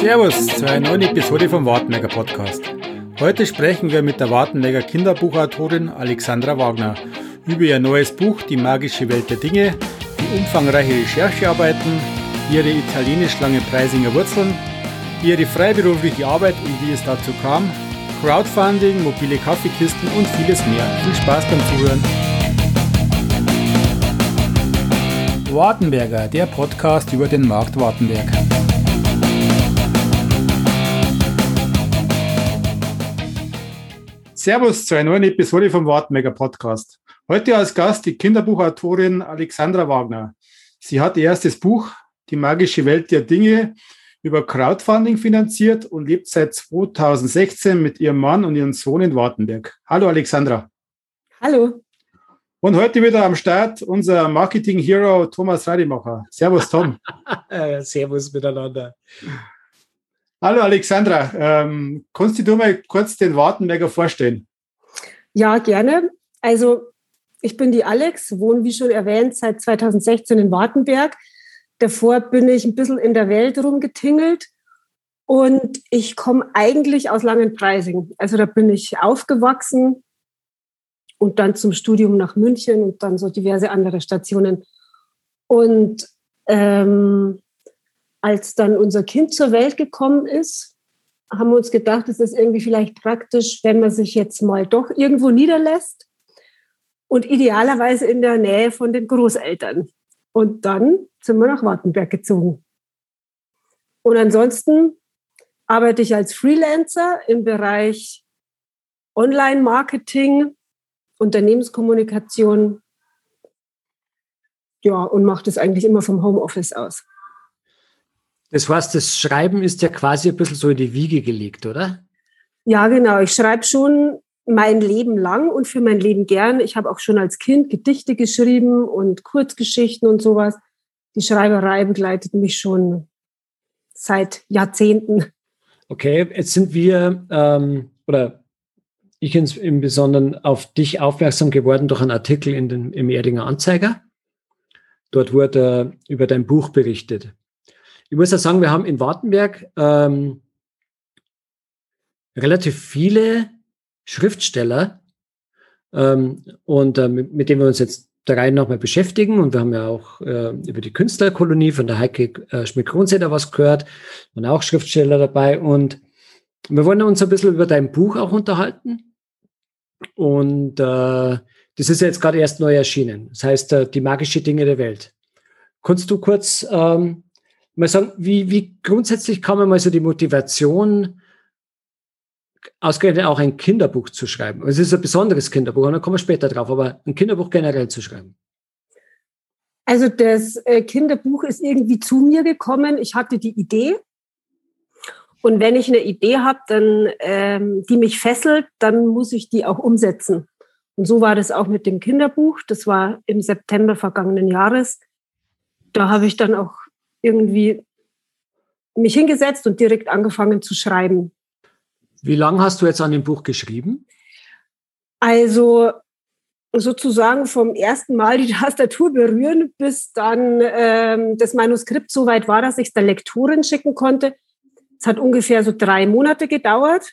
Servus zu einer neuen Episode vom Wartenberger Podcast. Heute sprechen wir mit der Wartenberger Kinderbuchautorin Alexandra Wagner über ihr neues Buch Die magische Welt der Dinge, die umfangreiche Recherchearbeiten, ihre italienisch lange Preisinger Wurzeln, ihre freiberufliche Arbeit und wie es dazu kam, Crowdfunding, mobile Kaffeekisten und vieles mehr. Viel Spaß beim Zuhören. Wartenberger, der Podcast über den Markt Wartenberg. Servus zu einer neuen Episode vom Wartenberger Podcast. Heute als Gast die Kinderbuchautorin Alexandra Wagner. Sie hat ihr erstes Buch Die magische Welt der Dinge über Crowdfunding finanziert und lebt seit 2016 mit ihrem Mann und ihrem Sohn in Wartenberg. Hallo Alexandra. Hallo. Und heute wieder am Start unser Marketing-Hero Thomas Rademacher. Servus, Tom. Servus miteinander. Hallo Alexandra, ähm, kannst du dir mal kurz den Wartenberger vorstellen? Ja, gerne. Also ich bin die Alex, wohne wie schon erwähnt seit 2016 in Wartenberg. Davor bin ich ein bisschen in der Welt rumgetingelt und ich komme eigentlich aus Langenpreising. Also da bin ich aufgewachsen und dann zum Studium nach München und dann so diverse andere Stationen. Und ähm, als dann unser Kind zur Welt gekommen ist, haben wir uns gedacht, es ist irgendwie vielleicht praktisch, wenn man sich jetzt mal doch irgendwo niederlässt und idealerweise in der Nähe von den Großeltern. Und dann sind wir nach Wartenberg gezogen. Und ansonsten arbeite ich als Freelancer im Bereich Online-Marketing, Unternehmenskommunikation. Ja, und mache das eigentlich immer vom Homeoffice aus. Das heißt, das Schreiben ist ja quasi ein bisschen so in die Wiege gelegt, oder? Ja, genau. Ich schreibe schon mein Leben lang und für mein Leben gern. Ich habe auch schon als Kind Gedichte geschrieben und Kurzgeschichten und sowas. Die Schreiberei begleitet mich schon seit Jahrzehnten. Okay, jetzt sind wir, ähm, oder ich im Besonderen auf dich aufmerksam geworden durch einen Artikel in den, im Erdinger Anzeiger. Dort wurde über dein Buch berichtet. Ich muss ja sagen, wir haben in Wartenberg ähm, relativ viele Schriftsteller ähm, und äh, mit, mit denen wir uns jetzt der Reihe nochmal beschäftigen. Und wir haben ja auch äh, über die Künstlerkolonie von der Heike äh, Schmidt-Kronsäder was gehört. Und auch Schriftsteller dabei. Und wir wollen uns ein bisschen über dein Buch auch unterhalten. Und äh, das ist ja jetzt gerade erst neu erschienen. Das heißt, äh, die magische Dinge der Welt. Kannst du kurz ähm, mal sagen, wie, wie grundsätzlich kann man mal so die Motivation, ausgerechnet auch ein Kinderbuch zu schreiben? Es ist ein besonderes Kinderbuch, und da kommen wir später drauf, aber ein Kinderbuch generell zu schreiben. Also das äh, Kinderbuch ist irgendwie zu mir gekommen. Ich hatte die Idee. Und wenn ich eine Idee habe, dann, ähm, die mich fesselt, dann muss ich die auch umsetzen. Und so war das auch mit dem Kinderbuch. Das war im September vergangenen Jahres. Da habe ich dann auch irgendwie mich hingesetzt und direkt angefangen zu schreiben. Wie lange hast du jetzt an dem Buch geschrieben? Also sozusagen vom ersten Mal die Tastatur berühren, bis dann ähm, das Manuskript so weit war, dass ich es der Lektorin schicken konnte. Es hat ungefähr so drei Monate gedauert.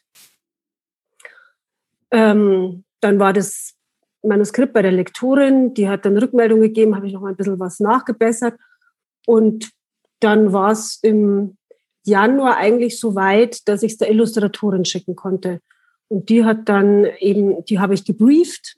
Ähm, dann war das Manuskript bei der Lektorin, die hat dann Rückmeldung gegeben, habe ich noch mal ein bisschen was nachgebessert. Und dann war es im Januar eigentlich so weit, dass ich es der Illustratorin schicken konnte. Und die hat dann eben, die habe ich gebrieft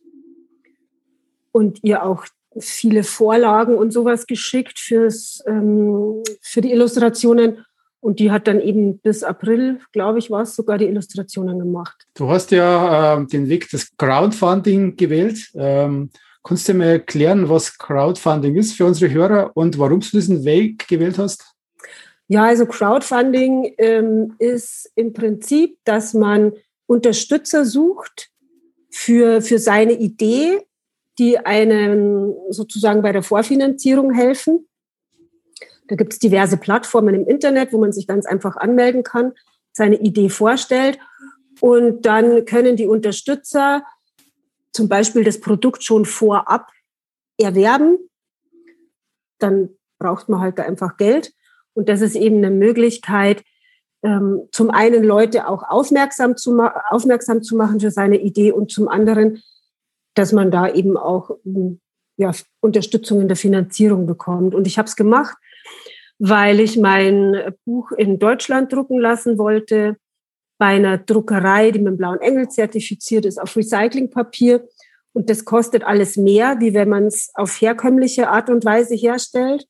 und ihr auch viele Vorlagen und sowas geschickt fürs, ähm, für die Illustrationen. Und die hat dann eben bis April, glaube ich, war es sogar die Illustrationen gemacht. Du hast ja äh, den Weg des Crowdfunding gewählt. Ähm, kannst du mir erklären, was Crowdfunding ist für unsere Hörer und warum du diesen Weg gewählt hast? Ja, also Crowdfunding ähm, ist im Prinzip, dass man Unterstützer sucht für, für seine Idee, die einem sozusagen bei der Vorfinanzierung helfen. Da gibt es diverse Plattformen im Internet, wo man sich ganz einfach anmelden kann, seine Idee vorstellt. Und dann können die Unterstützer zum Beispiel das Produkt schon vorab erwerben. Dann braucht man halt da einfach Geld. Und das ist eben eine Möglichkeit, ähm, zum einen Leute auch aufmerksam zu, aufmerksam zu machen für seine Idee und zum anderen, dass man da eben auch hm, ja, Unterstützung in der Finanzierung bekommt. Und ich habe es gemacht, weil ich mein Buch in Deutschland drucken lassen wollte, bei einer Druckerei, die mit dem blauen Engel zertifiziert ist, auf Recyclingpapier. Und das kostet alles mehr, wie wenn man es auf herkömmliche Art und Weise herstellt.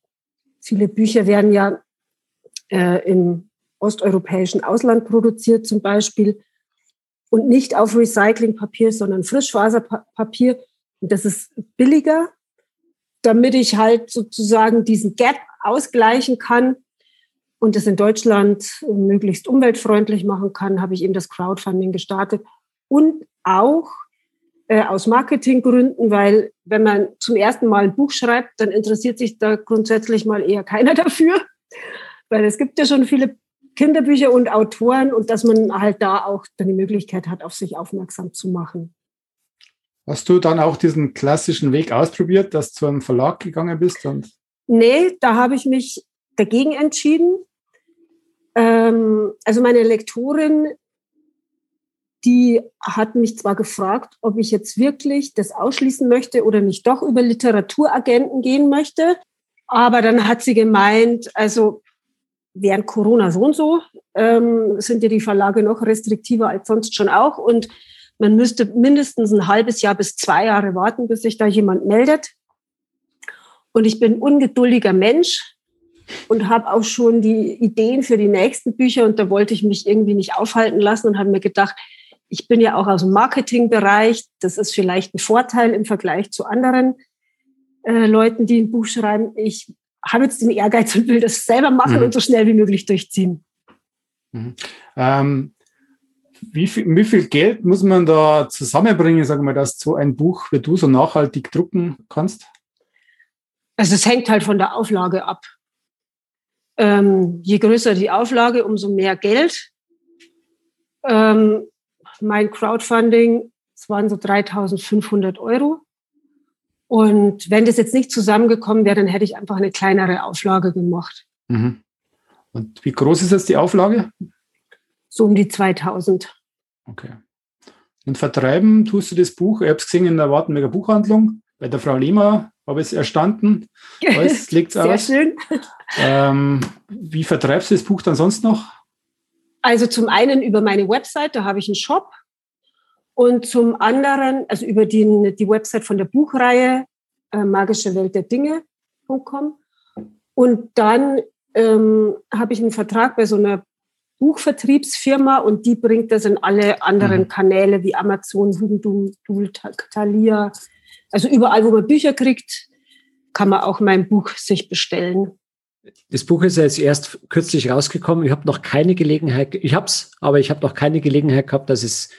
Viele Bücher werden ja äh, im osteuropäischen Ausland produziert zum Beispiel und nicht auf Recyclingpapier, sondern Frischfaserpapier. Und das ist billiger, damit ich halt sozusagen diesen Gap ausgleichen kann und es in Deutschland möglichst umweltfreundlich machen kann, habe ich eben das Crowdfunding gestartet. Und auch äh, aus Marketinggründen, weil wenn man zum ersten Mal ein Buch schreibt, dann interessiert sich da grundsätzlich mal eher keiner dafür, weil es gibt ja schon viele Kinderbücher und Autoren und dass man halt da auch dann die Möglichkeit hat, auf sich aufmerksam zu machen. Hast du dann auch diesen klassischen Weg ausprobiert, dass du zu einem Verlag gegangen bist? Und nee, da habe ich mich dagegen entschieden. Ähm, also meine Lektorin, die hat mich zwar gefragt, ob ich jetzt wirklich das ausschließen möchte oder nicht doch über Literaturagenten gehen möchte, aber dann hat sie gemeint, also während Corona so und so ähm, sind ja die Verlage noch restriktiver als sonst schon auch. Und man müsste mindestens ein halbes Jahr bis zwei Jahre warten, bis sich da jemand meldet. Und ich bin ungeduldiger Mensch und habe auch schon die Ideen für die nächsten Bücher. Und da wollte ich mich irgendwie nicht aufhalten lassen und habe mir gedacht, ich bin ja auch aus dem Marketingbereich. Das ist vielleicht ein Vorteil im Vergleich zu anderen äh, Leuten, die ein Buch schreiben. Ich habe jetzt den Ehrgeiz und will das selber machen mhm. und so schnell wie möglich durchziehen. Mhm. Ähm, wie, viel, wie viel Geld muss man da zusammenbringen, sagen wir, dass so ein Buch wie du so nachhaltig drucken kannst? Also es hängt halt von der Auflage ab. Ähm, je größer die Auflage, umso mehr Geld. Ähm, mein Crowdfunding, es waren so 3500 Euro. Und wenn das jetzt nicht zusammengekommen wäre, dann hätte ich einfach eine kleinere Auflage gemacht. Mhm. Und wie groß ist jetzt die Auflage? So um die 2000. Okay. Und vertreiben tust du das Buch, ich habe es gesehen in der Wartenberger Buchhandlung, bei der Frau Lehmer habe ich es erstanden. Alles liegt Sehr aus. schön. Ähm, wie vertreibst du das Buch dann sonst noch? Also zum einen über meine Website, da habe ich einen Shop und zum anderen, also über die, die Website von der Buchreihe äh, Magische Welt der Dinge.com. Und dann ähm, habe ich einen Vertrag bei so einer Buchvertriebsfirma und die bringt das in alle anderen mhm. Kanäle wie Amazon, Hugendubel, Thalia. Also überall, wo man Bücher kriegt, kann man auch mein Buch sich bestellen. Das Buch ist ja jetzt erst kürzlich rausgekommen. Ich habe noch keine Gelegenheit, ich habe es, aber ich habe noch keine Gelegenheit gehabt, dass es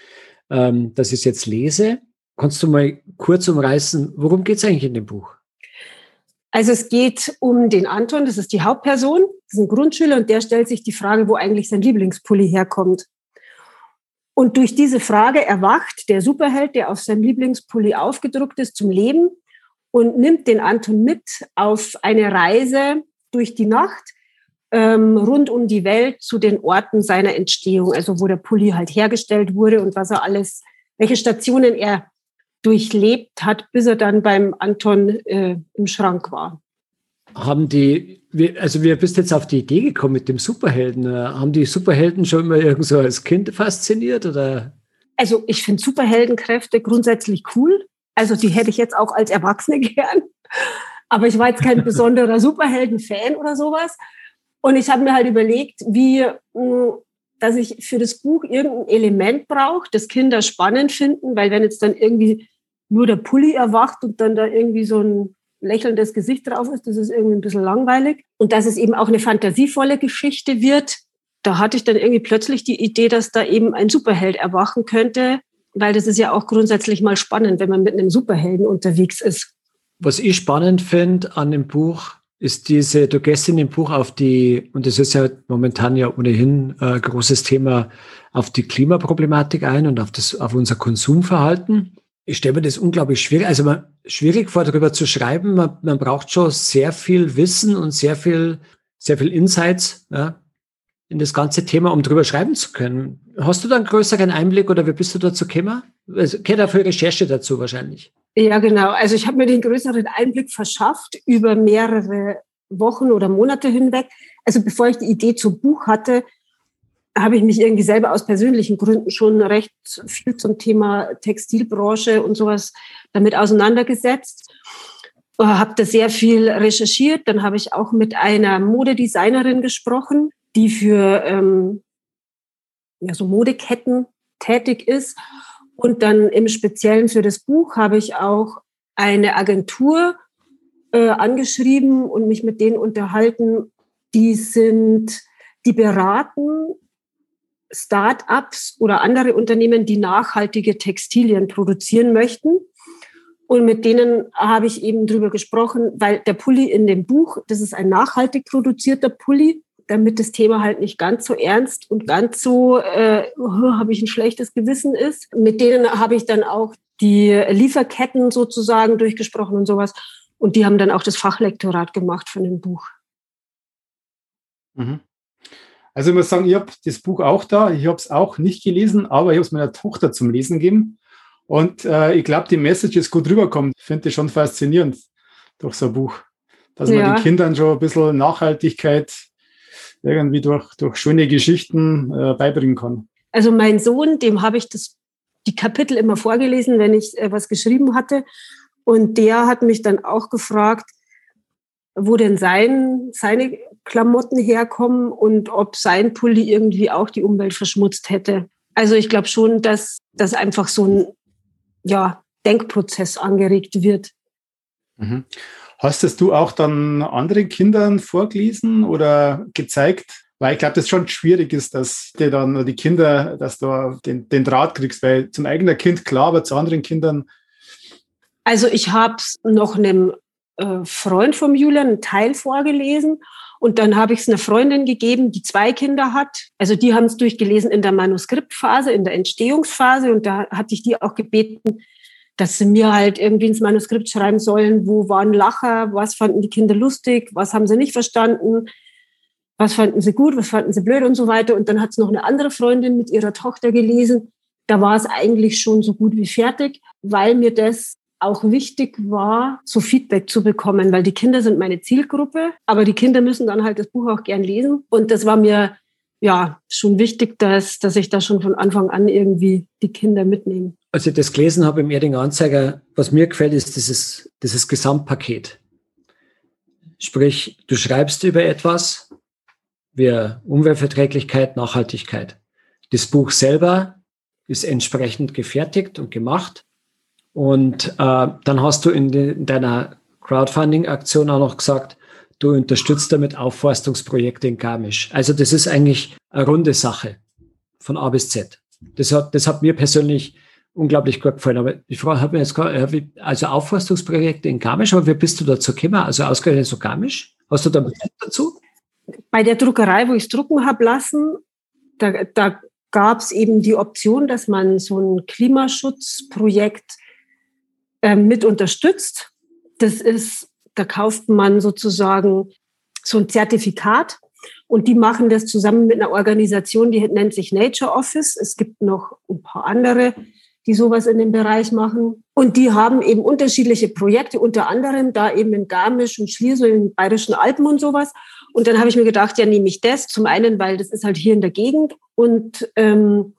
ähm, dass ich es jetzt lese. Kannst du mal kurz umreißen, worum geht es eigentlich in dem Buch? Also es geht um den Anton, das ist die Hauptperson, das ist ein Grundschüler und der stellt sich die Frage, wo eigentlich sein Lieblingspulli herkommt. Und durch diese Frage erwacht der Superheld, der auf seinem Lieblingspulli aufgedruckt ist, zum Leben und nimmt den Anton mit auf eine Reise durch die Nacht ähm, rund um die Welt zu den Orten seiner Entstehung, also wo der Pulli halt hergestellt wurde und was er alles, welche Stationen er durchlebt hat, bis er dann beim Anton äh, im Schrank war. Haben die, also wie bist jetzt auf die Idee gekommen mit dem Superhelden? Äh, haben die Superhelden schon immer irgendwo als Kind fasziniert oder? Also ich finde Superheldenkräfte grundsätzlich cool. Also die hätte ich jetzt auch als Erwachsene gern. Aber ich war jetzt kein besonderer Superhelden-Fan oder sowas. Und ich habe mir halt überlegt, wie, hm, dass ich für das Buch irgendein Element brauche, das Kinder spannend finden, weil wenn jetzt dann irgendwie nur der Pulli erwacht und dann da irgendwie so ein lächelndes Gesicht drauf ist, das ist irgendwie ein bisschen langweilig. Und dass es eben auch eine fantasievolle Geschichte wird, da hatte ich dann irgendwie plötzlich die Idee, dass da eben ein Superheld erwachen könnte, weil das ist ja auch grundsätzlich mal spannend, wenn man mit einem Superhelden unterwegs ist. Was ich spannend finde an dem Buch, ist diese, du gehst in dem Buch auf die, und das ist ja momentan ja ohnehin äh, großes Thema, auf die Klimaproblematik ein und auf das, auf unser Konsumverhalten. Ich stelle mir das unglaublich schwierig, also man, schwierig vor, darüber zu schreiben. Man, man braucht schon sehr viel Wissen und sehr viel, sehr viel Insights, ja, in das ganze Thema, um drüber schreiben zu können. Hast du da einen größeren Einblick oder wie bist du dazu gekommen? Also, auch viel Recherche dazu wahrscheinlich. Ja, genau. Also ich habe mir den größeren Einblick verschafft über mehrere Wochen oder Monate hinweg. Also bevor ich die Idee zum Buch hatte, habe ich mich irgendwie selber aus persönlichen Gründen schon recht viel zum Thema Textilbranche und sowas damit auseinandergesetzt. Äh, habe da sehr viel recherchiert. Dann habe ich auch mit einer Modedesignerin gesprochen, die für ähm, ja, so Modeketten tätig ist. Und dann im Speziellen für das Buch habe ich auch eine Agentur äh, angeschrieben und mich mit denen unterhalten. Die sind, die beraten Start-ups oder andere Unternehmen, die nachhaltige Textilien produzieren möchten. Und mit denen habe ich eben drüber gesprochen, weil der Pulli in dem Buch, das ist ein nachhaltig produzierter Pulli, damit das Thema halt nicht ganz so ernst und ganz so, äh, habe ich ein schlechtes Gewissen ist. Mit denen habe ich dann auch die Lieferketten sozusagen durchgesprochen und sowas. Und die haben dann auch das Fachlektorat gemacht von dem Buch. Mhm. Also ich muss sagen, ich habe das Buch auch da. Ich habe es auch nicht gelesen, aber ich habe es meiner Tochter zum Lesen gegeben. Und äh, ich glaube, die Message ist gut rüberkommt. Ich finde das schon faszinierend durch so ein Buch. Dass ja. man den Kindern schon ein bisschen Nachhaltigkeit irgendwie durch, durch schöne Geschichten äh, beibringen kann. Also mein Sohn, dem habe ich das, die Kapitel immer vorgelesen, wenn ich äh, was geschrieben hatte. Und der hat mich dann auch gefragt, wo denn sein, seine Klamotten herkommen und ob sein Pulli irgendwie auch die Umwelt verschmutzt hätte. Also ich glaube schon, dass, dass einfach so ein ja, Denkprozess angeregt wird. Mhm. Hast das du auch dann anderen Kindern vorgelesen oder gezeigt? Weil ich glaube, das schon schwierig ist, dass dir dann die Kinder, dass du den, den Draht kriegst, weil zum eigenen Kind klar, aber zu anderen Kindern. Also ich habe es noch einem äh, Freund von Julian einen Teil vorgelesen und dann habe ich es einer Freundin gegeben, die zwei Kinder hat. Also die haben es durchgelesen in der Manuskriptphase, in der Entstehungsphase. Und da hatte ich die auch gebeten, dass sie mir halt irgendwie ins Manuskript schreiben sollen, wo waren Lacher, was fanden die Kinder lustig, was haben sie nicht verstanden, was fanden sie gut, was fanden sie blöd und so weiter. Und dann hat es noch eine andere Freundin mit ihrer Tochter gelesen. Da war es eigentlich schon so gut wie fertig, weil mir das auch wichtig war, so Feedback zu bekommen, weil die Kinder sind meine Zielgruppe, aber die Kinder müssen dann halt das Buch auch gern lesen. Und das war mir ja schon wichtig, dass, dass ich da schon von Anfang an irgendwie die Kinder mitnehme. Als ich das gelesen habe im Erdinger Anzeiger, was mir gefällt, ist dieses, dieses Gesamtpaket. Sprich, du schreibst über etwas, wie Umweltverträglichkeit, Nachhaltigkeit. Das Buch selber ist entsprechend gefertigt und gemacht. Und äh, dann hast du in, de, in deiner Crowdfunding-Aktion auch noch gesagt, du unterstützt damit Aufforstungsprojekte in Garmisch. Also das ist eigentlich eine runde Sache von A bis Z. Das hat, das hat mir persönlich unglaublich gut gefallen. Aber ich frage, habe mir jetzt gerade, also Aufforstungsprojekte in Garmisch, aber wie bist du dazu gekommen? Also ausgerechnet so Garmisch? Hast du da Bezug dazu? Bei der Druckerei, wo ich es drucken habe lassen, da, da gab es eben die Option, dass man so ein Klimaschutzprojekt äh, mit unterstützt. Das ist, da kauft man sozusagen so ein Zertifikat und die machen das zusammen mit einer Organisation, die nennt sich Nature Office. Es gibt noch ein paar andere, die sowas in dem Bereich machen. Und die haben eben unterschiedliche Projekte, unter anderem da eben in Garmisch und Schliersee, in den Bayerischen Alpen und sowas. Und dann habe ich mir gedacht, ja, nehme ich das. Zum einen, weil das ist halt hier in der Gegend und ähm,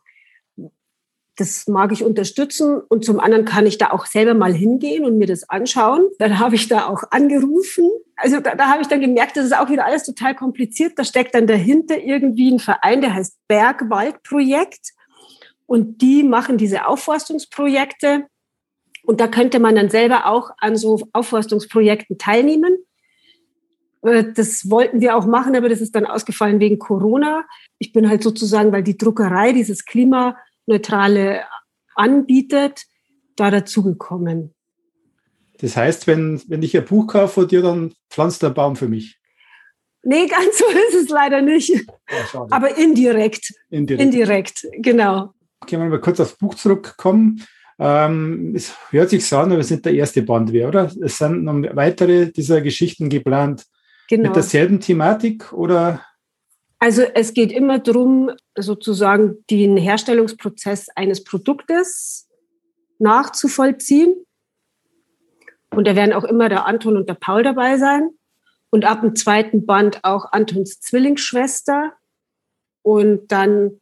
das mag ich unterstützen. Und zum anderen kann ich da auch selber mal hingehen und mir das anschauen. Dann habe ich da auch angerufen. Also da, da habe ich dann gemerkt, das ist auch wieder alles total kompliziert. Da steckt dann dahinter irgendwie ein Verein, der heißt Bergwaldprojekt. Und die machen diese Aufforstungsprojekte. Und da könnte man dann selber auch an so Aufforstungsprojekten teilnehmen. Äh, das wollten wir auch machen, aber das ist dann ausgefallen wegen Corona. Ich bin halt sozusagen, weil die Druckerei dieses Klima neutrale anbietet, da dazugekommen. Das heißt, wenn, wenn ich ein Buch kaufe von dir, dann pflanzt der Baum für mich. Nee, ganz so ist es leider nicht. Ja, Aber indirekt. Indirekt. Indirekt, genau. Okay, wenn wir mal kurz aufs Buch zurückkommen. Ähm, es hört sich so an, aber es ist nicht der erste Band wäre, oder? Es sind noch weitere dieser Geschichten geplant. Genau. Mit derselben Thematik oder? Also es geht immer darum, sozusagen den Herstellungsprozess eines Produktes nachzuvollziehen. Und da werden auch immer der Anton und der Paul dabei sein. Und ab dem zweiten Band auch Antons Zwillingsschwester. Und dann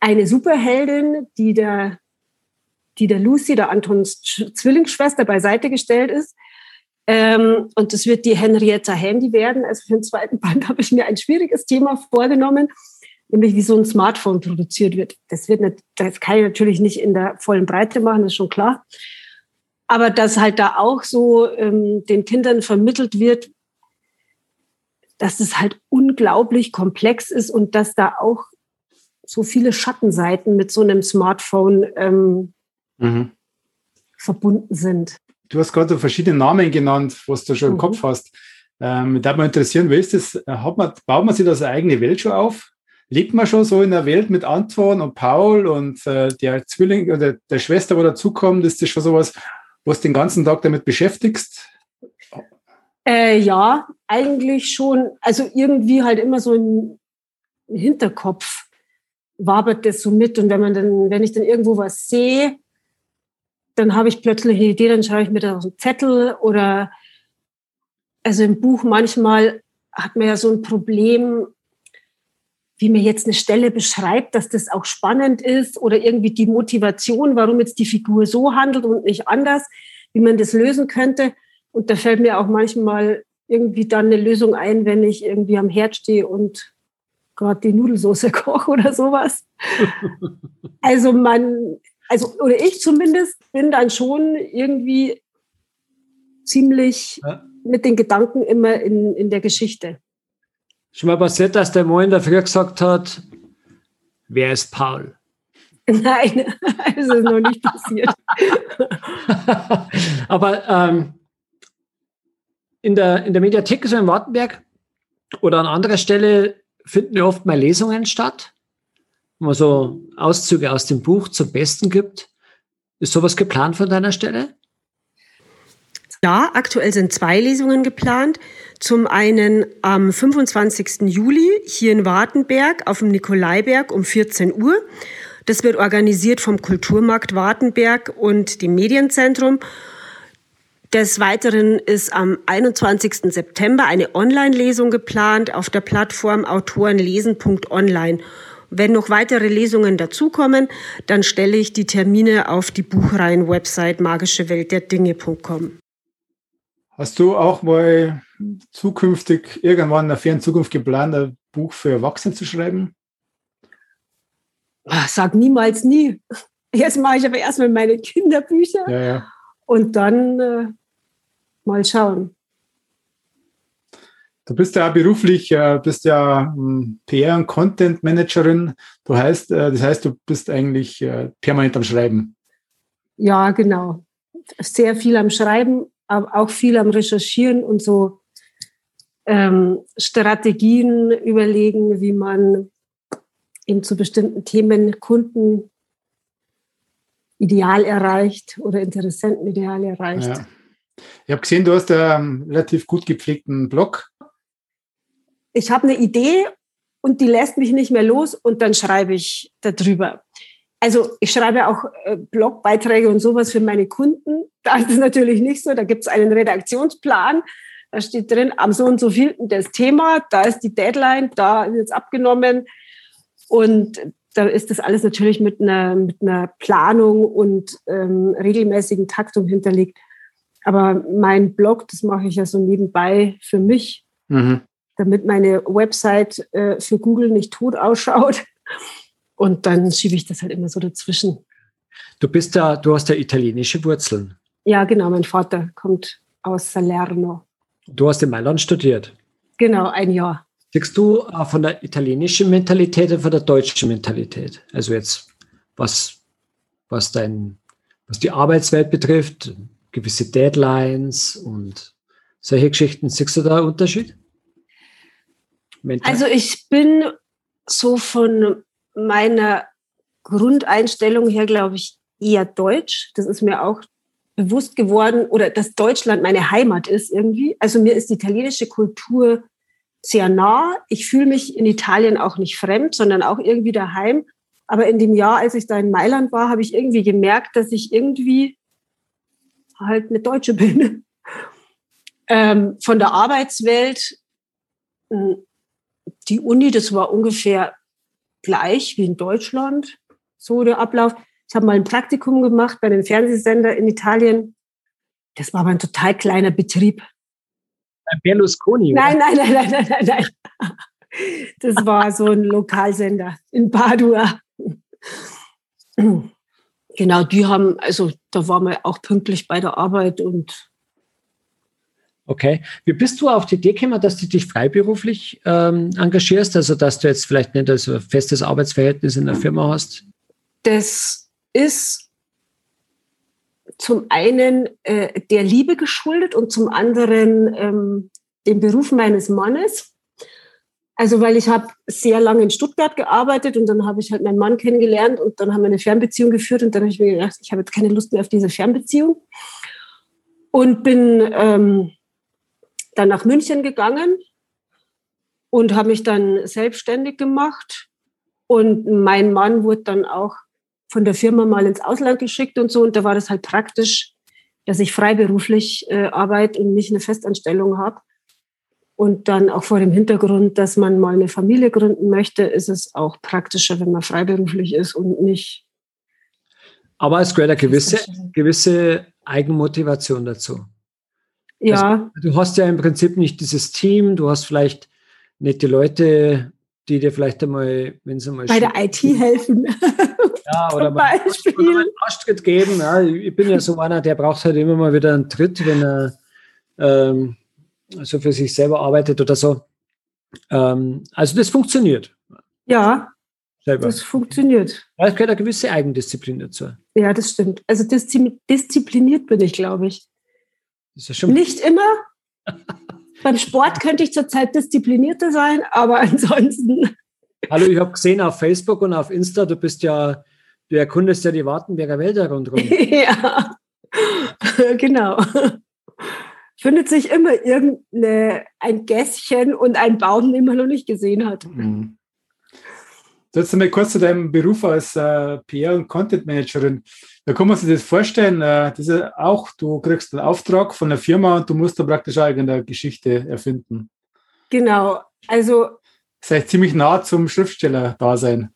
eine Superheldin, die der, die der Lucy, der Antons Zwillingsschwester, beiseite gestellt ist. Ähm, und das wird die Henrietta Handy werden. Also für den zweiten Band habe ich mir ein schwieriges Thema vorgenommen, nämlich wie so ein Smartphone produziert wird. Das wird nicht, das kann ich natürlich nicht in der vollen Breite machen, das ist schon klar. Aber dass halt da auch so ähm, den Kindern vermittelt wird, dass es halt unglaublich komplex ist und dass da auch so viele Schattenseiten mit so einem Smartphone ähm, mhm. verbunden sind. Du hast gerade verschiedene Namen genannt, was du schon im mhm. Kopf hast. Ähm, da mich interessieren, wie ist das? Hat man, baut man sich das eigene Welt schon auf? Lebt man schon so in der Welt mit Anton und Paul und äh, der Zwilling oder der Schwester, wo dazukommt? Ist das schon sowas, was den ganzen Tag damit beschäftigst? Äh, ja, eigentlich schon. Also irgendwie halt immer so im Hinterkopf wabert das so mit. Und wenn man dann, wenn ich dann irgendwo was sehe, dann habe ich plötzlich eine Idee, dann schreibe ich mir da so einen Zettel oder also im Buch manchmal hat man ja so ein Problem, wie mir jetzt eine Stelle beschreibt, dass das auch spannend ist oder irgendwie die Motivation, warum jetzt die Figur so handelt und nicht anders, wie man das lösen könnte. Und da fällt mir auch manchmal irgendwie dann eine Lösung ein, wenn ich irgendwie am Herd stehe und gerade die Nudelsauce koche oder sowas. also man, also oder ich zumindest bin dann schon irgendwie ziemlich ja. mit den Gedanken immer in, in der Geschichte. Schon mal passiert, dass der Moin dafür gesagt hat, wer ist Paul? Nein, es ist noch nicht passiert. Aber ähm, in, der, in der Mediathek so in Wartenberg oder an anderer Stelle finden ja oft mal Lesungen statt man so Auszüge aus dem Buch zum Besten gibt. Ist sowas geplant von deiner Stelle? Ja, aktuell sind zwei Lesungen geplant. Zum einen am 25. Juli hier in Wartenberg auf dem Nikolaiberg um 14 Uhr. Das wird organisiert vom Kulturmarkt Wartenberg und dem Medienzentrum. Des Weiteren ist am 21. September eine Online-Lesung geplant auf der Plattform autorenlesen.online. Wenn noch weitere Lesungen dazukommen, dann stelle ich die Termine auf die Buchreihen-Website magischeweltderdinge.com. Hast du auch mal zukünftig irgendwann in der fernen Zukunft geplant, ein Buch für Erwachsene zu schreiben? Ah, sag niemals nie. Jetzt mache ich aber erstmal meine Kinderbücher ja, ja. und dann äh, mal schauen. Du bist ja beruflich, äh, bist ja hm, PR- und Content-Managerin. Du heißt, äh, das heißt, du bist eigentlich äh, permanent am Schreiben. Ja, genau. Sehr viel am Schreiben, aber auch viel am Recherchieren und so ähm, Strategien überlegen, wie man eben zu bestimmten Themen Kunden ideal erreicht oder Interessenten ideal erreicht. Ja. Ich habe gesehen, du hast einen relativ gut gepflegten Blog ich habe eine Idee und die lässt mich nicht mehr los und dann schreibe ich darüber. Also ich schreibe auch äh, Blogbeiträge und sowas für meine Kunden. Da ist es natürlich nicht so. Da gibt es einen Redaktionsplan. Da steht drin, am so und so viel das Thema, da ist die Deadline, da wird es abgenommen. Und da ist das alles natürlich mit einer, mit einer Planung und ähm, regelmäßigen Taktung hinterlegt. Aber mein Blog, das mache ich ja so nebenbei für mich. Mhm damit meine Website äh, für Google nicht tot ausschaut. Und dann schiebe ich das halt immer so dazwischen. Du bist da, du hast ja italienische Wurzeln. Ja, genau. Mein Vater kommt aus Salerno. Du hast in Mailand studiert. Genau, ein Jahr. Siehst du äh, von der italienischen Mentalität oder von der deutschen Mentalität? Also jetzt, was, was dein, was die Arbeitswelt betrifft, gewisse Deadlines und solche Geschichten. Siehst du da einen Unterschied? Mental? Also ich bin so von meiner Grundeinstellung her, glaube ich, eher deutsch. Das ist mir auch bewusst geworden oder dass Deutschland meine Heimat ist irgendwie. Also mir ist die italienische Kultur sehr nah. Ich fühle mich in Italien auch nicht fremd, sondern auch irgendwie daheim. Aber in dem Jahr, als ich da in Mailand war, habe ich irgendwie gemerkt, dass ich irgendwie halt eine Deutsche bin. Ähm, von der Arbeitswelt, hm, die Uni, das war ungefähr gleich wie in Deutschland, so der Ablauf. Ich habe mal ein Praktikum gemacht bei einem Fernsehsender in Italien. Das war aber ein total kleiner Betrieb. Berlusconi. Nein, nein, nein, nein, nein, nein, nein. Das war so ein Lokalsender in Padua. Genau, die haben, also da waren wir auch pünktlich bei der Arbeit und. Okay. Wie bist du auf die Idee gekommen, dass du dich freiberuflich ähm, engagierst? Also, dass du jetzt vielleicht nicht ein festes Arbeitsverhältnis in der Firma hast? Das ist zum einen äh, der Liebe geschuldet und zum anderen ähm, dem Beruf meines Mannes. Also weil ich habe sehr lange in Stuttgart gearbeitet und dann habe ich halt meinen Mann kennengelernt und dann haben wir eine Fernbeziehung geführt und dann habe ich mir gedacht, ich habe jetzt keine Lust mehr auf diese Fernbeziehung und bin ähm, dann nach München gegangen und habe mich dann selbstständig gemacht und mein Mann wurde dann auch von der Firma mal ins Ausland geschickt und so und da war das halt praktisch, dass ich freiberuflich äh, arbeite und nicht eine Festanstellung habe. Und dann auch vor dem Hintergrund, dass man mal eine Familie gründen möchte, ist es auch praktischer, wenn man freiberuflich ist und nicht. Aber es gehört eine gewisse, gewisse Eigenmotivation dazu. Ja. Also, du hast ja im Prinzip nicht dieses Team, du hast vielleicht die Leute, die dir vielleicht einmal, wenn sie mal. Bei der IT helfen. Ja, oder mal, einen Arschtritt geben. Ja, ich bin ja so einer, der braucht halt immer mal wieder einen Tritt, wenn er. Ähm, so für sich selber arbeitet oder so. Ähm, also das funktioniert. Ja, selber. das funktioniert. Da gehört eine gewisse Eigendisziplin dazu. Ja, das stimmt. Also diszipliniert bin ich, glaube ich. Nicht immer. Beim Sport könnte ich zurzeit disziplinierter sein, aber ansonsten. Hallo, ich habe gesehen auf Facebook und auf Insta, du bist ja, du erkundest ja die Wartenberger Wälder rundherum. ja, genau findet sich immer irgendein Gässchen und ein Baum, den man noch nicht gesehen hat. Mhm. Jetzt einmal kurz zu deinem Beruf als äh, PR- und Content-Managerin. Da kann man sich das vorstellen, äh, das ist auch, du kriegst einen Auftrag von der Firma und du musst da praktisch auch irgendeine Geschichte erfinden. Genau, also. Das heißt ziemlich nah zum Schriftsteller-Dasein.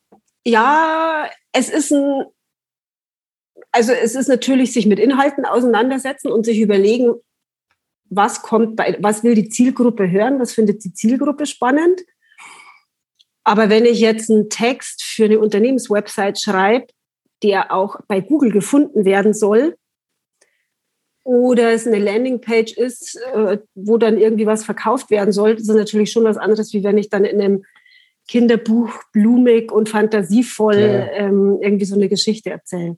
Ja, es ist ein, also es ist natürlich sich mit Inhalten auseinandersetzen und sich überlegen, was kommt bei, was will die Zielgruppe hören, was findet die Zielgruppe spannend. Aber wenn ich jetzt einen Text für eine Unternehmenswebsite schreibe, der auch bei Google gefunden werden soll, oder es eine Landingpage ist, äh, wo dann irgendwie was verkauft werden soll, das ist natürlich schon was anderes, wie wenn ich dann in einem Kinderbuch blumig und fantasievoll ja. ähm, irgendwie so eine Geschichte erzähle.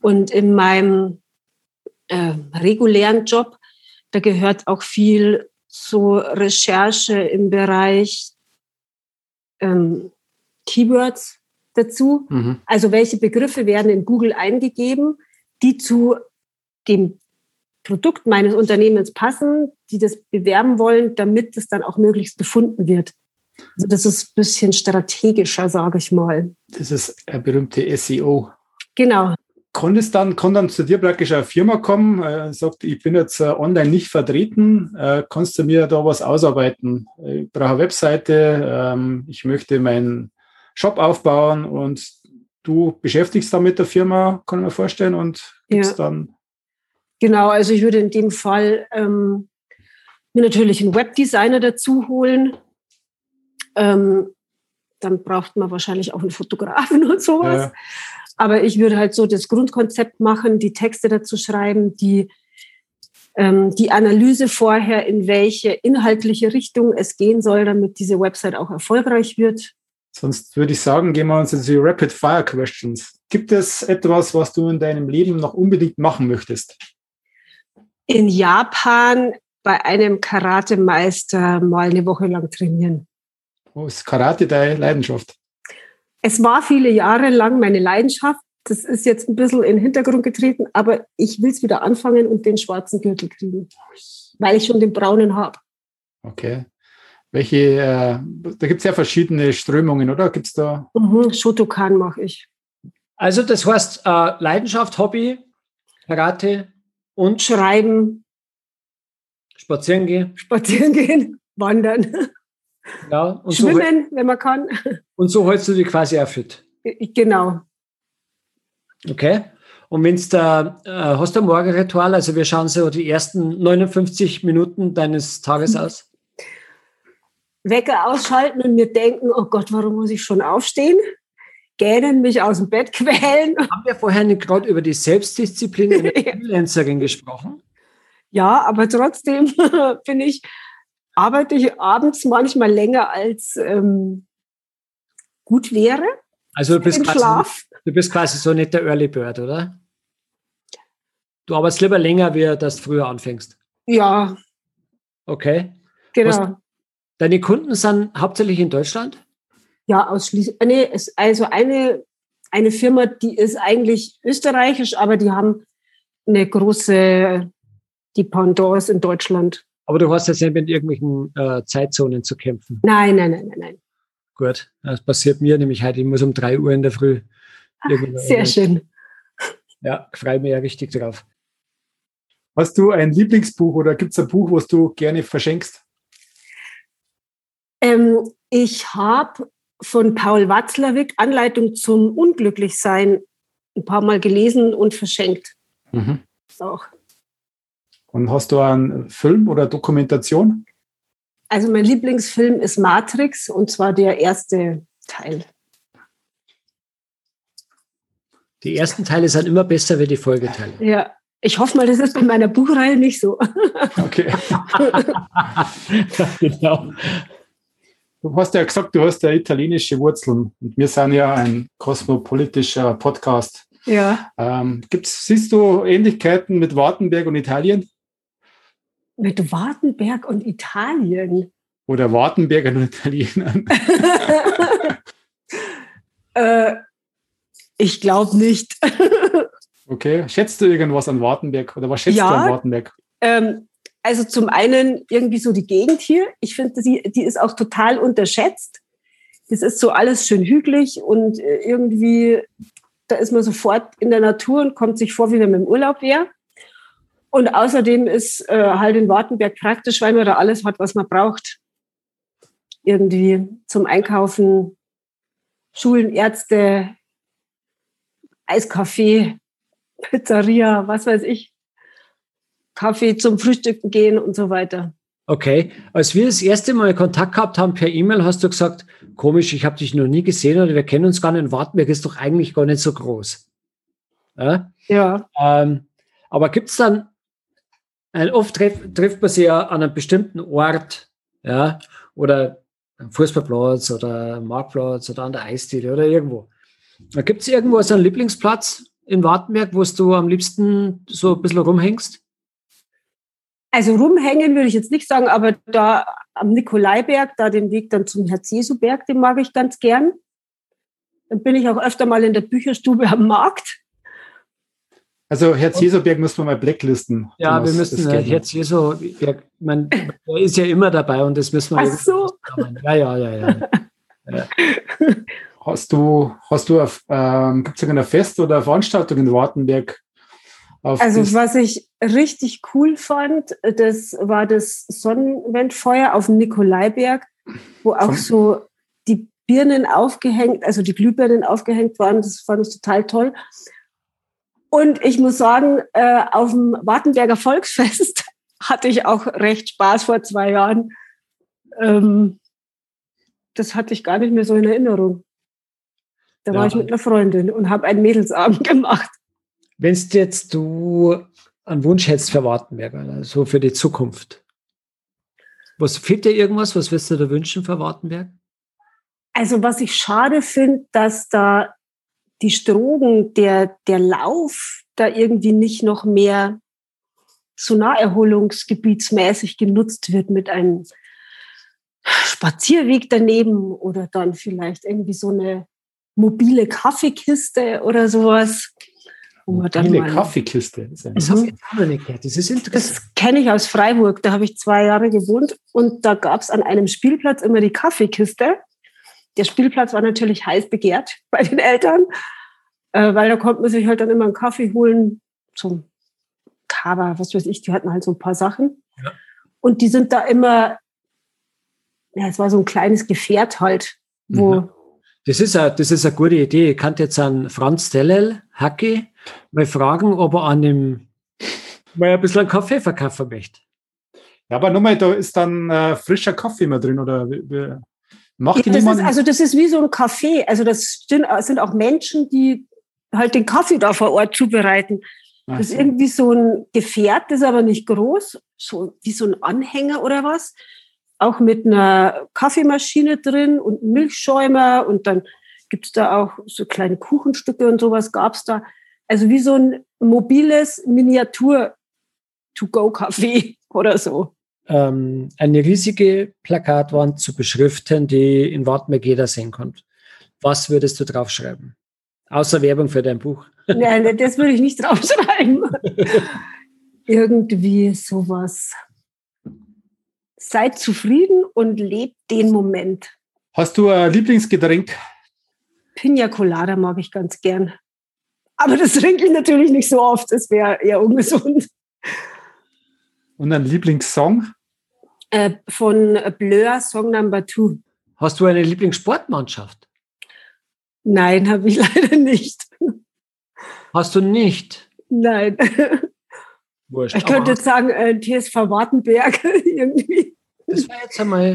Und in meinem äh, regulären Job da gehört auch viel so Recherche im Bereich ähm, Keywords dazu. Mhm. Also welche Begriffe werden in Google eingegeben, die zu dem Produkt meines Unternehmens passen, die das bewerben wollen, damit es dann auch möglichst gefunden wird. Also das ist ein bisschen strategischer, sage ich mal. Das ist ein berühmte SEO. Genau konntest dann, kann dann zu dir praktisch eine Firma kommen, äh, sagt, ich bin jetzt äh, online nicht vertreten, äh, kannst du mir da was ausarbeiten? Ich brauche eine Webseite, ähm, ich möchte meinen Shop aufbauen und du beschäftigst dann mit der Firma, kann ich mir vorstellen, und gibst ja. dann. Genau, also ich würde in dem Fall ähm, mir natürlich einen Webdesigner dazu holen. Ähm, dann braucht man wahrscheinlich auch einen Fotografen und sowas. Ja. Aber ich würde halt so das Grundkonzept machen, die Texte dazu schreiben, die, ähm, die Analyse vorher, in welche inhaltliche Richtung es gehen soll, damit diese Website auch erfolgreich wird. Sonst würde ich sagen, gehen wir uns in die Rapid Fire Questions. Gibt es etwas, was du in deinem Leben noch unbedingt machen möchtest? In Japan bei einem Karatemeister mal eine Woche lang trainieren. Oh, ist Karate deine Leidenschaft? Es war viele Jahre lang meine Leidenschaft. Das ist jetzt ein bisschen in den Hintergrund getreten, aber ich will es wieder anfangen und den schwarzen Gürtel kriegen, weil ich schon den braunen habe. Okay. Welche, äh, da gibt es ja verschiedene Strömungen, oder? Gibt es da? Mhm, Shotokan mache ich. Also das heißt äh, Leidenschaft, Hobby, Karate und Schreiben, spazieren gehen. spazieren gehen, wandern, Ja, und so, schwimmen, wenn man kann. und so hältst du dich quasi auch fit. Genau. Okay. Und wenn's da, äh, hast du ein Morgenritual? Also wir schauen so die ersten 59 Minuten deines Tages aus. Wecker ausschalten und mir denken, oh Gott, warum muss ich schon aufstehen? Gähnen, mich aus dem Bett quälen. Haben wir vorher nicht gerade über die Selbstdisziplin einer Ja. Freelancerin gesprochen? Ja, aber trotzdem bin ich, arbeite ich abends manchmal länger als ähm, gut wäre Also du bist, quasi, Schlaf. du bist quasi so nicht der Early Bird, oder? Du arbeitest lieber länger, wie du früher anfängst. Ja, Okay. genau. Deine Kunden sind hauptsächlich in Deutschland? Ja, ausschließlich. Nee, es, also eine, eine Firma, die ist eigentlich österreichisch, aber die haben eine große Dependance in Deutschland. Aber du hast jetzt nicht mit irgendwelchen äh, Zeitzonen zu kämpfen. Nein, nein, nein, nein, nein. Gut. Das passiert mir nämlich heute. Ich muss um drei Uhr in der Früh. irgendwo- Sehr schön. Ja, freue mich ja richtig drauf. Hast du ein Lieblingsbuch oder gibt es ein Buch, was du gerne verschenkst? Ähm, ich habe von Paul Watzlawick Anleitung zum Unglücklichsein ein paar Mal gelesen und verschenkt. Auch. Und hast du einen Film oder Dokumentation? Also mein Lieblingsfilm ist Matrix und zwar der erste Teil. Die ersten Teile sind immer besser wie die Folgeteile. Ja, ich hoffe mal, das ist bei meiner Buchreihe nicht so. Okay. genau. Du hast ja gesagt, du hast ja italienische Wurzeln. Und wir sind ja ein kosmopolitischer Podcast. Ja. Ähm, gibt's, siehst du Ähnlichkeiten mit Wartenberg und Italien? Mit Wartenberg und Italien. Oder Wartenbergern und Italienern? äh, ich glaube nicht. Okay. Schätzt du irgendwas an Wartenberg? Oder was schätzt Ja. du an Wartenberg? ähm, also zum einen irgendwie so die Gegend hier. Ich finde, die, die ist auch total unterschätzt. Das ist so alles schön hügelig und äh, irgendwie, da ist man sofort in der Natur und kommt sich vor, wie wenn man im Urlaub wäre. Und außerdem ist äh, halt in Wartenberg praktisch, weil man da alles hat, was man braucht. Irgendwie zum Einkaufen, Schulen, Ärzte, Eiskaffee, Pizzeria, was weiß ich. Kaffee zum Frühstücken gehen und so weiter. Okay. Als wir das erste Mal Kontakt gehabt haben per E-Mail, hast du gesagt, komisch, ich habe dich noch nie gesehen oder wir kennen uns gar nicht. Wartenberg ist doch eigentlich gar nicht so groß. Ja? Ja. Ähm, aber gibt es dann, ein, oft treff, trifft man sich ja an einem bestimmten Ort, ja, oder am Fußballplatz oder am Marktplatz oder an der Eisdiele oder irgendwo. Gibt es irgendwo so einen Lieblingsplatz in Wartenberg, wo du am liebsten so ein bisschen rumhängst? Also rumhängen würde ich jetzt nicht sagen, aber da am Nikolaiberg, da den Weg dann zum Herz-Jesu-Berg, den mag ich ganz gern. Dann bin ich auch öfter mal in der Bücherstube am Markt. Also Herz Jesuberg müssen wir mal blacklisten. Ja, wir müssen äh, ja, man, der ist ja immer dabei und das müssen wir. Ach so. Ja, ja, ja, ja. Hast du, hast du, auf, ähm, gibt es irgendein Fest oder Veranstaltung in Wartenberg? Also was ich richtig cool fand, das war das Sonnenwendfeuer auf dem Nikolaiberg, wo auch so die Birnen aufgehängt, also die Glühbirnen aufgehängt waren. Das fand ich total toll. Und ich muss sagen, äh, auf dem Wartenberger Volksfest hatte ich auch recht Spaß vor zwei Jahren. Ähm, das hatte ich gar nicht mehr so in Erinnerung. Da war Ja. ich mit einer Freundin und habe einen Mädelsabend gemacht. Wenn du jetzt du einen Wunsch hättest für Wartenberg, also so für die Zukunft. Was fehlt dir irgendwas? Was wirst du da wünschen für Wartenberg? Also was ich schade finde, dass da die Strogen, der, der Lauf da irgendwie nicht noch mehr so naherholungsgebietsmäßig genutzt wird mit einem Spazierweg daneben oder dann vielleicht irgendwie so eine mobile Kaffeekiste oder sowas. Dann Mobile mal Kaffeekiste. Das ist ja- Das habe ich jetzt auch noch nicht gehört. Das ist interessant. Das kenne ich aus Freiburg, da habe ich zwei Jahre gewohnt und da gab es an einem Spielplatz immer die Kaffeekiste. Der Spielplatz war natürlich heiß begehrt bei den Eltern, äh, weil da konnte man sich halt dann immer einen Kaffee holen zum Kaba, was weiß ich, die hatten halt so ein paar Sachen. Ja. Und die sind da immer, ja, es war so ein kleines Gefährt halt, wo, Mhm. Das ist, eine, das ist eine gute Idee. Ich kann jetzt an Franz Dellel, Hacke, mal fragen, ob er an dem mal ein bisschen einen Kaffee verkaufen möchte. Ja, aber nochmal, da ist dann äh, frischer Kaffee mehr drin oder wie- wie- macht Ja, das ist, also das ist wie so ein Café. Also das sind, sind auch Menschen, die halt den Kaffee da vor Ort zubereiten. Ach Das ist so. irgendwie so ein Gefährt, das ist aber nicht groß, so wie so ein Anhänger oder was. Auch mit einer Kaffeemaschine drin und Milchschäumer und dann gibt's da auch so kleine Kuchenstücke und sowas gab's da. Also wie so ein mobiles Miniatur-to-go-Café oder so. Ähm, eine riesige Plakatwand zu beschriften, die in Wartberg jeder sehen kann. Was würdest du draufschreiben? Außer Werbung für dein Buch. Nein, das würde ich nicht draufschreiben. Irgendwie sowas. Seid zufrieden und lebt den Moment. Hast du ein Lieblingsgetränk? Pina Colada mag ich ganz gern. Aber das trinke ich natürlich nicht so oft, das wäre eher ungesund. Und ein Lieblingssong? Äh, von Blur, Song Number Two. Hast du eine Lieblingssportmannschaft? Nein, habe ich leider nicht. Hast du nicht? Nein. Wurscht. Ich könnte jetzt sagen, äh, TSV Wartenberg irgendwie. das war jetzt einmal,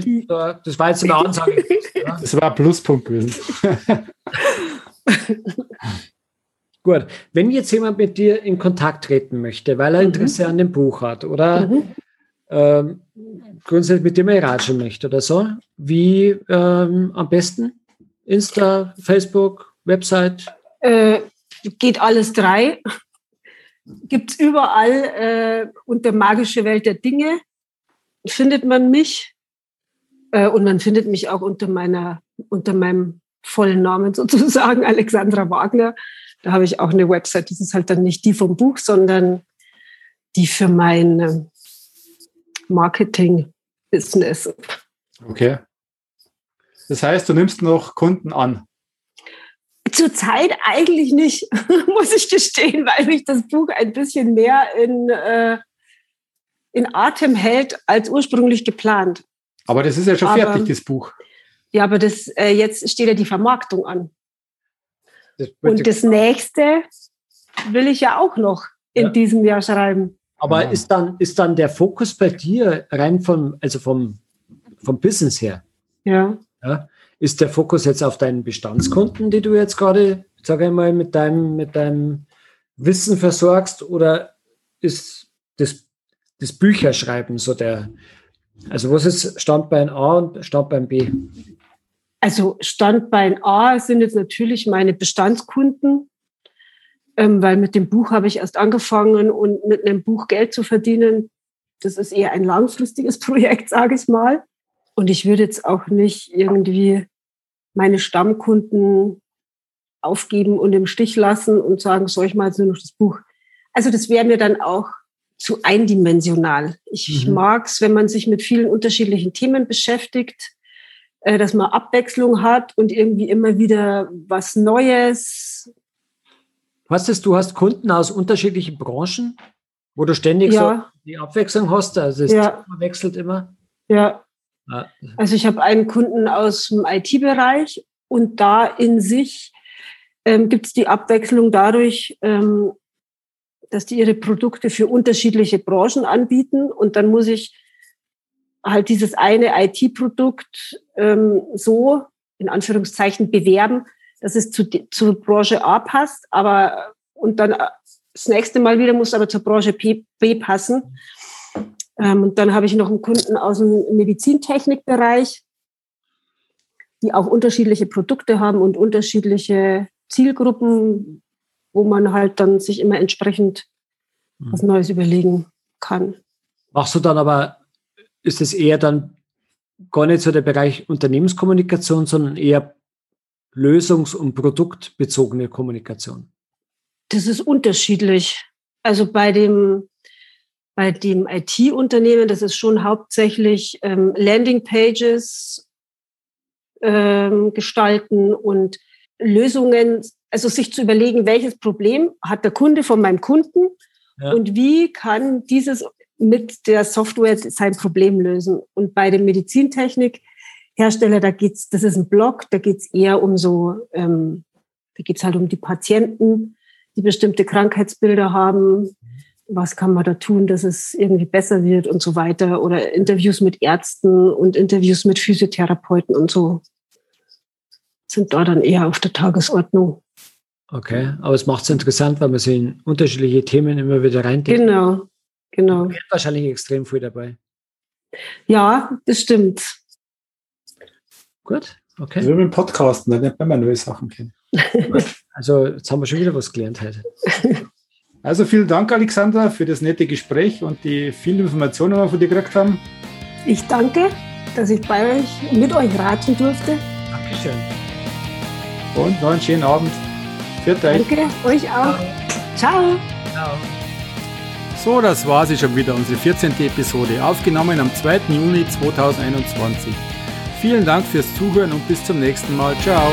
das war jetzt eine Ansage. Ja. Das war ein Pluspunkt gewesen. Gut, wenn jetzt jemand mit dir in Kontakt treten möchte, weil er Mhm. Interesse an dem Buch hat oder Mhm. ähm, grundsätzlich mit dir mal ratschen möchte oder so, wie ähm, am besten? Insta, Facebook, Website? Äh, geht alles drei. Gibt's überall äh, unter Magische Welt der Dinge. Findet man mich. Äh, und man findet mich auch unter meiner, unter meinem vollen Namen sozusagen, Alexandra Wagner. Da habe ich auch eine Website. Das ist halt dann nicht die vom Buch, sondern die für mein äh, Marketing-Business. Okay. Das heißt, du nimmst noch Kunden an. Zurzeit eigentlich nicht, muss ich gestehen, weil mich das Buch ein bisschen mehr in, äh, in Atem hält als ursprünglich geplant. Aber das ist ja schon Aber- fertig, das Buch. Ja, aber das, äh, jetzt steht ja die Vermarktung an. Das Und das nächste will ich ja auch noch in Ja. diesem Jahr schreiben. Aber Ja. ist dann, ist dann der Fokus bei dir rein vom, also vom, vom Business her, Ja. ja, ist der Fokus jetzt auf deinen Bestandskunden, die du jetzt gerade, sage ich mal, mit deinem, mit deinem Wissen versorgst, oder ist das, das Bücherschreiben so der, also was ist Standbein A und Standbein B? Also Standbein A sind jetzt natürlich meine Bestandskunden, ähm, weil mit dem Buch habe ich erst angefangen und mit einem Buch Geld zu verdienen, das ist eher ein langfristiges Projekt, sage ich mal. Und ich würde jetzt auch nicht irgendwie meine Stammkunden aufgeben und im Stich lassen und sagen, soll ich mal jetzt nur noch das Buch. Also das wäre mir dann auch zu eindimensional. Ich Mhm. mag es, wenn man sich mit vielen unterschiedlichen Themen beschäftigt, äh, dass man Abwechslung hat und irgendwie immer wieder was Neues. Hast es, du hast Kunden aus unterschiedlichen Branchen, wo du ständig so Ja, die Abwechslung hast, also das Ja. Thema wechselt immer. ja. Also ich habe einen Kunden aus dem IT-Bereich und da in sich ähm, gibt es die Abwechslung dadurch, ähm, dass die ihre Produkte für unterschiedliche Branchen anbieten und dann muss ich halt dieses eine IT-Produkt ähm, so in Anführungszeichen bewerben, dass es zu, zur Branche A passt, aber und dann äh, das nächste Mal wieder muss aber zur Branche P, B passen. Ähm, und dann habe ich noch einen Kunden aus dem Medizintechnikbereich, die auch unterschiedliche Produkte haben und unterschiedliche Zielgruppen, wo man halt dann sich immer entsprechend was Neues überlegen kann. Machst du dann aber, ist es eher dann gar nicht so der Bereich Unternehmenskommunikation, sondern eher lösungs- und produktbezogene Kommunikation? Das ist unterschiedlich. Also bei dem, bei dem IT-Unternehmen, das ist schon hauptsächlich ähm, Landing-Pages ähm, gestalten und Lösungen, also sich zu überlegen, welches Problem hat der Kunde von meinem Kunden ja. und wie kann dieses mit der Software sein Problem lösen. Und bei dem Medizintechnikhersteller, da geht's, das ist ein Blog, da geht's eher um so, ähm, da geht's halt um die Patienten, die bestimmte Krankheitsbilder haben. Was kann man da tun, dass es irgendwie besser wird und so weiter? Oder Interviews mit Ärzten und Interviews mit Physiotherapeuten und so sind da dann eher auf der Tagesordnung. Okay, aber es macht es interessant, weil man sich in unterschiedliche Themen immer wieder reindenkt. Genau, genau. Da wahrscheinlich extrem viel dabei. Ja, das stimmt. Gut, okay. Also mit dem Podcasten, da lernt man neue Sachen kennen. also jetzt haben wir schon wieder was gelernt heute. Also vielen Dank, Alexandra, für das nette Gespräch und die vielen Informationen, die wir von dir gekriegt haben. Ich danke, dass ich bei euch mit euch raten durfte. Dankeschön. Und noch einen schönen Abend. Für Danke, euch auch. Ciao. Ciao. So, das war sie schon wieder, unsere 14. Episode, aufgenommen am 2. Juni 2021. Vielen Dank fürs Zuhören und bis zum nächsten Mal. Ciao.